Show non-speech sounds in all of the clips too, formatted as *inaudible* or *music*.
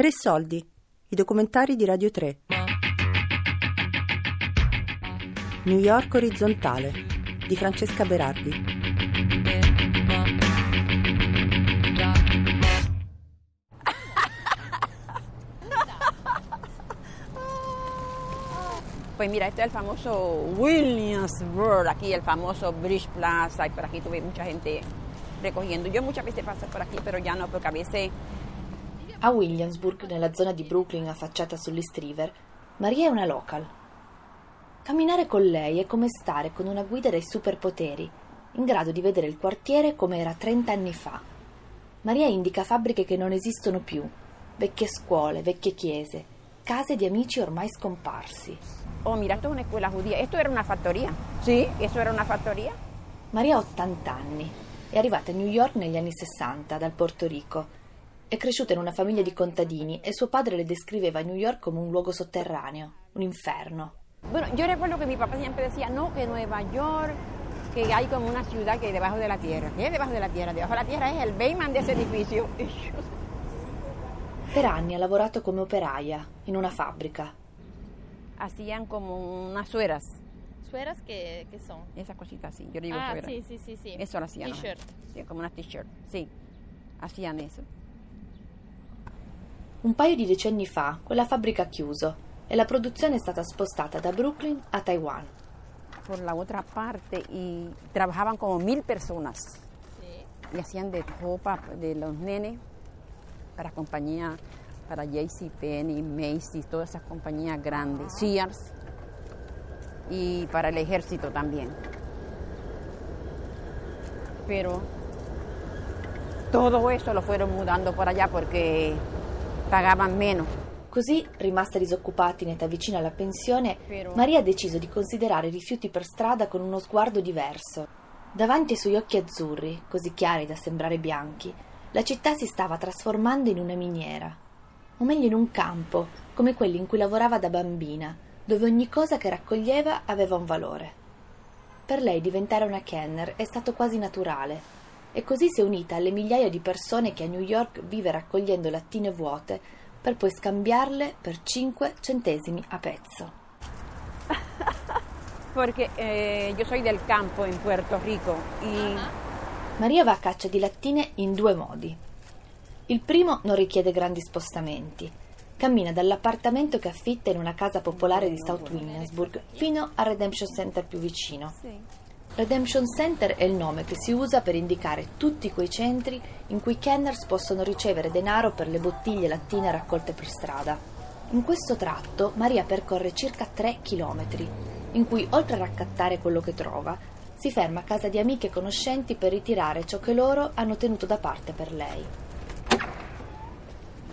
Tre soldi, i documentari di Radio 3. New York orizzontale di Francesca Berardi. Pues mira, este es el famoso Williamsburg, aquí el famoso Bridge Plaza, y por aquí tuve mucha gente recogiendo. Yo muchas veces paso por aquí, pero ya no, porque a veces... A Williamsburg, nella zona di Brooklyn affacciata sull'East River, Maria è una local. Camminare con lei è come stare con una guida dai superpoteri, in grado di vedere il quartiere come era 30 anni fa. Maria indica fabbriche che non esistono più, vecchie scuole, vecchie chiese, case di amici ormai scomparsi. Oh, mira, esto es una escuela judía. Esto era una factoría. Sí, eso era una factoría. Maria ha 80 anni. È arrivata a New York negli anni 60 dal Porto Rico. È cresciuta in una famiglia di contadini e suo padre le descriveva New York come un luogo sotterraneo, un inferno. Bueno, yo recuerdo que mi papá siempre decía, no, que Nueva York, que hay como una ciudad que hay debajo de la tierra. ¿Qué es debajo de la tierra? Debajo de la tierra es el basement de ese edificio. *laughs* Per anni ha lavorato come operaia in una fabbrica. Hacían como unas sueras. ¿Sueras qué, qué son? Esas cositas así, yo le digo Ah, sueras. sí, sí, sí, sí. Eso lo hacían. T-shirt. Sí, como una t-shirt, sí. Hacían eso. Un paio di decenni fa quella fabbrica ha chiuso e la produzione è stata spostata da Brooklyn a Taiwan. Por la otra parte, y trabajaban como mil personas. Sí. Y hacían de ropa de los nenes para compañía, para JCPenney, Macy's, todas esas compañías grandes, Sears, y para el ejército también. Pero todo eso lo fueron mudando por allá porque pagaban menos. Così, rimasta disoccupata in età vicina alla pensione, Maria ha deciso di considerare i rifiuti per strada con uno sguardo diverso. Davanti ai suoi occhi azzurri, così chiari da sembrare bianchi, la città si stava trasformando in una miniera, o meglio in un campo, come quelli in cui lavorava da bambina, dove ogni cosa che raccoglieva aveva un valore. Per lei diventare una Kenner è stato quasi naturale, e così si è unita alle migliaia di persone che a New York vive raccogliendo lattine vuote per poi scambiarle per 5 centesimi a pezzo. *laughs* Porque eh, yo soy del campo en Puerto Rico y Maria va a caccia di lattine in due modi. Il primo non richiede grandi spostamenti. Cammina dall'appartamento che affitta in una casa popolare di South Williamsburg fino al Redemption Center più vicino. Redemption Center è il nome che si usa per indicare tutti quei centri in cui kenners possono ricevere denaro per le bottiglie lattine raccolte per strada. In questo tratto Maria percorre circa 3 chilometri, in cui oltre a raccattare quello che trova, si ferma a casa di amiche e conoscenti per ritirare ciò che loro hanno tenuto da parte per lei. buenos días. Buenos días, déjame yo eso. Ven, con, abre esa, esta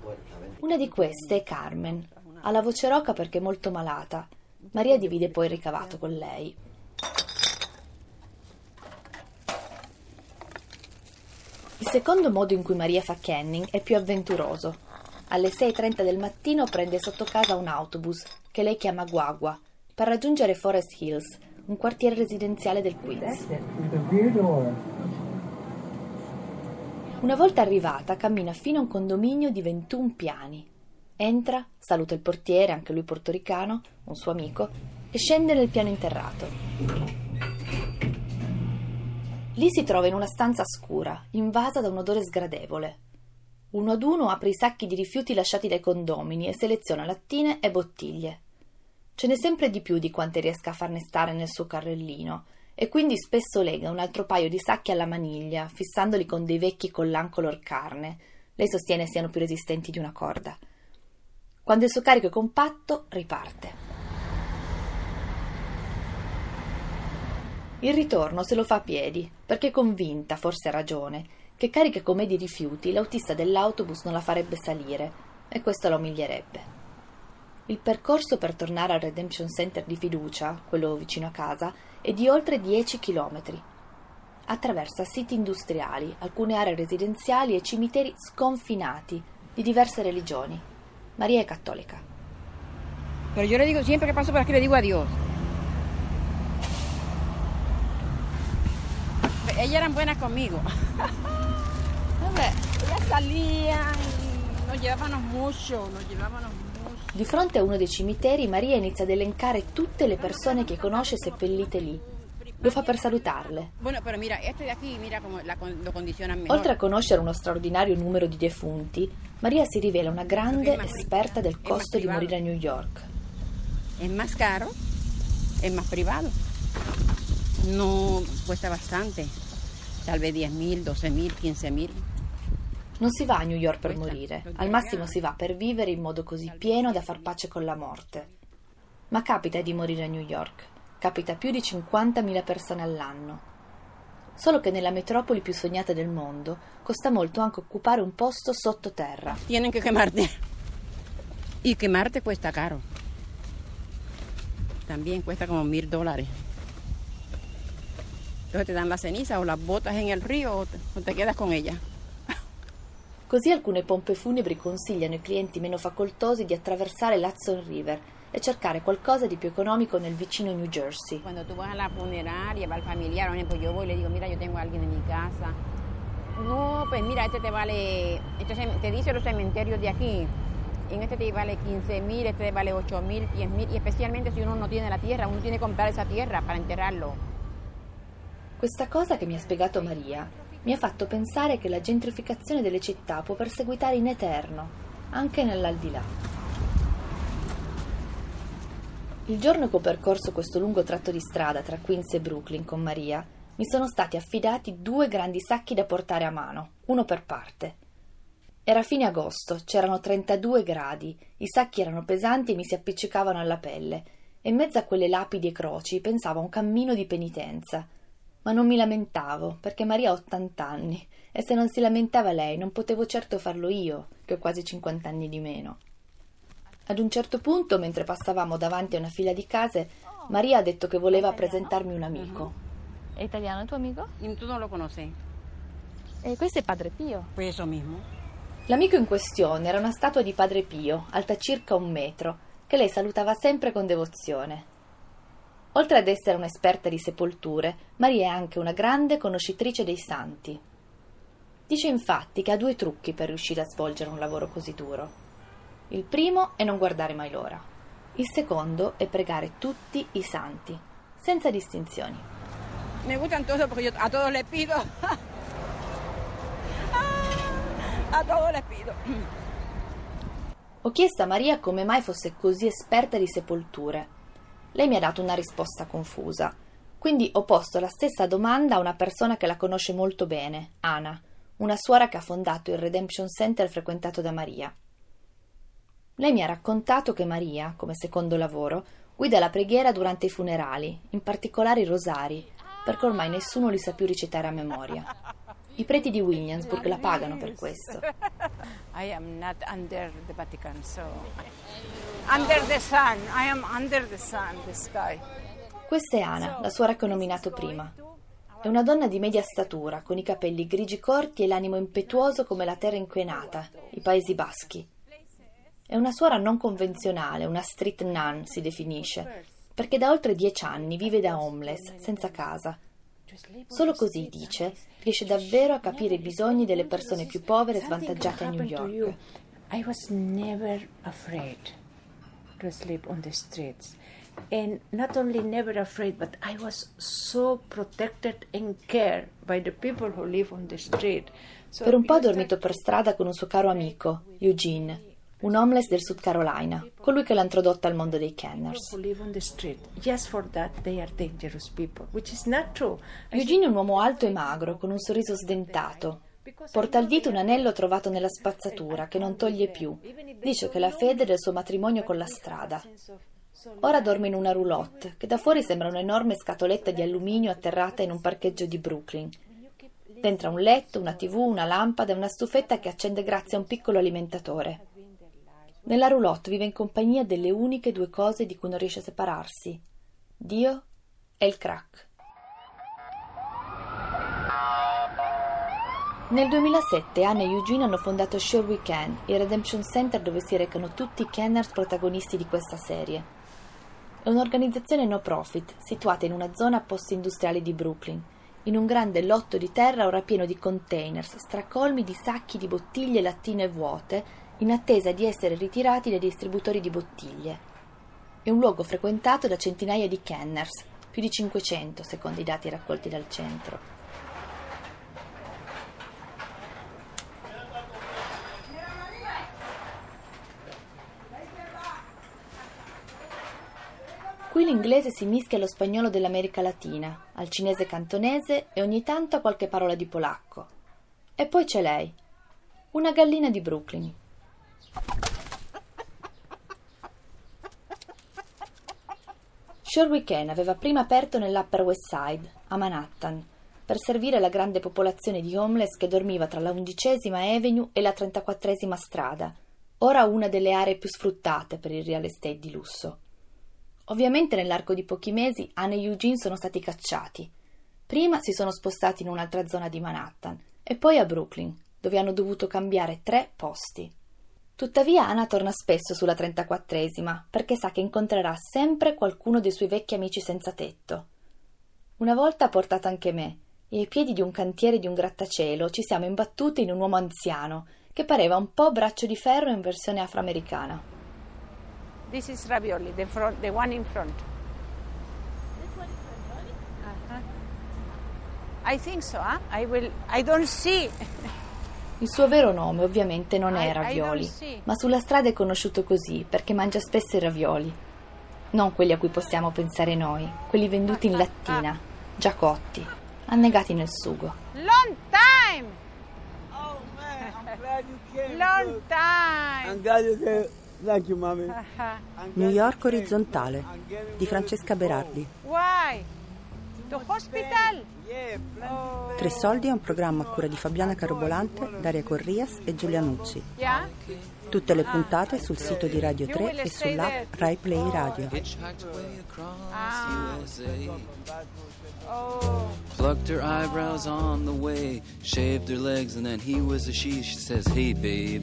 puerta. Ven. Una di queste è Carmen. Ha la voce roca perché è molto malata. Maria divide poi il ricavato con lei. Il secondo modo in cui Maria fa canning è più avventuroso. Alle 6.30 del mattino prende sotto casa un autobus, che lei chiama Guagua, per raggiungere Forest Hills, un quartiere residenziale del Queens. Una volta arrivata, cammina fino a un condominio di 21 piani. Entra, saluta il portiere, anche lui portoricano, un suo amico, e scende nel piano interrato. Lì si trova in una stanza scura, invasa da un odore sgradevole. Uno ad uno apre i sacchi di rifiuti lasciati dai condomini e seleziona lattine e bottiglie. Ce n'è sempre di più di quante riesca a farne stare nel suo carrellino, e quindi spesso lega un altro paio di sacchi alla maniglia, fissandoli con dei vecchi collan color carne. Lei sostiene siano più resistenti di una corda. Quando il suo carico è compatto, riparte. Il ritorno se lo fa a piedi, perché è convinta, forse ha ragione, che cariche come di rifiuti l'autista dell'autobus non la farebbe salire, e questo la umilierebbe. Il percorso per tornare al Redemption Center di fiducia, quello vicino a casa, è di oltre 10 chilometri. Attraversa siti industriali, alcune aree residenziali e cimiteri sconfinati di diverse religioni. Maria è cattolica. Pero yo le digo, siempre que paso por aquí le digo adiós. ellas eran buenas conmigo. Vabbè, Ellas salían y nos llevábamos mucho, nos llevábamos. Di fronte a uno dei cimiteri, Maria inizia ad elencare tutte le persone che conosce seppellite lì. Lo fa per salutarle. Oltre a conoscere uno straordinario numero di defunti, Maria si rivela una grande esperta del costo di morire a New York. Es más caro, es más privado. No cuesta bastante. Tal vez 10 mil, 12 mil, 15 mil. Non si va a New York per morire, al massimo si va per vivere in modo così pieno da far pace con la morte. Ma capita di morire a New York, capita a più di 50.000 persone all'anno. Solo che nella metropoli più sognata del mondo costa molto anche occupare un posto sottoterra. Tienen que quemarte. Y quemarte cuesta caro. También cuesta como mil dólares. Entonces te dan la ceniza o las botas en el río o te, o te quedas con ella. Così alcune pompe funebri consigliano ai clienti meno facoltosi di attraversare l'Hudson River e cercare qualcosa di più economico nel vicino New Jersey. Cuando tú vas a la funeraria, va el familiar, por ejemplo, yo voy y le digo, mira, yo tengo alguien en mi casa. No, pues mira, este te vale, este cem- te dice los cementerios de aquí. En este te vale 15 mil, este te vale 8 mil, 10 mil, y especialmente si uno no tiene la tierra, uno tiene que comprar esa tierra para enterrarlo. Questa cosa che mi ha spiegato Maria mi ha fatto pensare che la gentrificazione delle città può perseguitare in eterno, anche nell'aldilà. Il giorno che ho percorso questo lungo tratto di strada tra Queens e Brooklyn con Maria, mi sono stati affidati due grandi sacchi da portare a mano, uno per parte. Era fine agosto, c'erano 32 gradi, i sacchi erano pesanti e mi si appiccicavano alla pelle, e in mezzo a quelle lapidi e croci pensavo a un cammino di penitenza. Ma non mi lamentavo, perché Maria ha 80 anni, e se non si lamentava lei non potevo certo farlo io, che ho quasi 50 anni di meno. Ad un certo punto, mentre passavamo davanti a una fila di case, Maria ha detto che voleva presentarmi un amico. ¿es italiano tu amigo? Y tú no lo conoces. Eh, questo è Padre Pio. Pues eso mismo. L'amico in questione era una statua di Padre Pio, alta circa un metro, che lei salutava sempre con devozione. Oltre ad essere un'esperta di sepolture, Maria è anche una grande conoscitrice dei santi. Dice infatti che ha due trucchi per riuscire a svolgere un lavoro così duro. Il primo è non guardare mai l'ora. Il secondo è pregare tutti i santi, senza distinzioni. Me gustan todos porque yo a todos les pido. *laughs* a todos les pido. Ho chiesto a Maria come mai fosse così esperta di sepolture. Lei mi ha dato una risposta confusa. Quindi ho posto la stessa domanda a una persona che la conosce molto bene, Ana, una suora che ha fondato il Redemption Center frequentato da Maria. Lei mi ha raccontato che Maria, come secondo lavoro, guida la preghiera durante i funerali, in particolare i rosari, perché ormai nessuno li sa più recitare a memoria. I preti di Williamsburg la pagano per questo. I am not under the Vatican, so under the sun. I am under the sun, the sky. Questa è Ana, la suora che ho nominato prima. È una donna di media statura, con i capelli grigi corti e l'animo impetuoso come la terra inquinata, i Paesi Baschi. È una suora non convenzionale, una street nun si definisce, perché da oltre dieci anni vive da homeless, senza casa. Solo così, dice, riesce davvero a capire i bisogni delle persone più povere e svantaggiate a New York. I was never afraid sleep on the streets. And not only never afraid, but I was so protected and cared by the people who live on the street. So Per un po' you dormito per strada con un suo caro amico, Eugene, un homeless del Sud Carolina, colui che l'ha introdotta al mondo dei Kenners. Eugene è un uomo alto e magro, con un sorriso sdentato. Porta al dito un anello trovato nella spazzatura, che non toglie più. Dice che la fede del suo matrimonio con la strada. Ora dorme in una roulotte, che da fuori sembra un'enorme scatoletta di alluminio atterrata in un parcheggio di Brooklyn. Dentro un letto, una tv, una lampada e una stufetta che accende grazie a un piccolo alimentatore. Nella roulotte vive in compagnia delle uniche due cose di cui non riesce a separarsi: Dio e il crack. Nel 2007 Anna e Eugene hanno fondato Sure We Can, il Redemption Center dove si recano tutti i Kenners protagonisti di questa serie. È un'organizzazione no profit situata in una zona post-industriale di Brooklyn, in un grande lotto di terra ora pieno di containers, stracolmi di sacchi di bottiglie lattine vuote, in attesa di essere ritirati dai distributori di bottiglie. È un luogo frequentato da centinaia di kenners, più di 500 secondo i dati raccolti dal centro. Qui l'inglese si mischia allo spagnolo dell'America Latina, al cinese cantonese e ogni tanto a qualche parola di polacco. E poi c'è lei, una gallina di Brooklyn. Shore Weekend aveva prima aperto nell'Upper West Side, a Manhattan, per servire la grande popolazione di homeless che dormiva tra la undicesima Avenue e la trentaquattresima strada, ora una delle aree più sfruttate per il real estate di lusso. Ovviamente nell'arco di pochi mesi Anne e Eugene sono stati cacciati. Prima si sono spostati in un'altra zona di Manhattan e poi a Brooklyn, dove hanno dovuto cambiare tre posti. Tuttavia Anna torna spesso sulla 34esima perché sa che incontrerà sempre qualcuno dei suoi vecchi amici senza tetto. Una volta ha portato anche me e ai piedi di un cantiere di un grattacielo ci siamo imbattuti in un uomo anziano che pareva un po' braccio di ferro in versione afroamericana. This is ravioli, the, front, the one in front. This one is ravioli? Uh-huh. I think so, huh? I will. I don't see. Il suo vero nome ovviamente non è Ravioli, ma sulla strada è conosciuto così perché mangia spesso i ravioli. Non quelli a cui possiamo pensare noi, quelli venduti in lattina, già cotti, annegati nel sugo. Long time! Oh man, I'm glad you came. Long time! I'm glad you came. Thank you, mommy. *laughs* New York orizzontale di Francesca. Berardi. Why? To hospital? Tre soldi è un programma a cura di Fabiana Carobolante, Daria Corrias e Giulia Nucci. Yeah? Tutte le puntate sul sito di Radio 3 e sull'app Rai Play Radio. Ah. USA. Oh. Plucked her eyebrows on the way, shaved her legs, and then he was a she. She says, Hey, babe,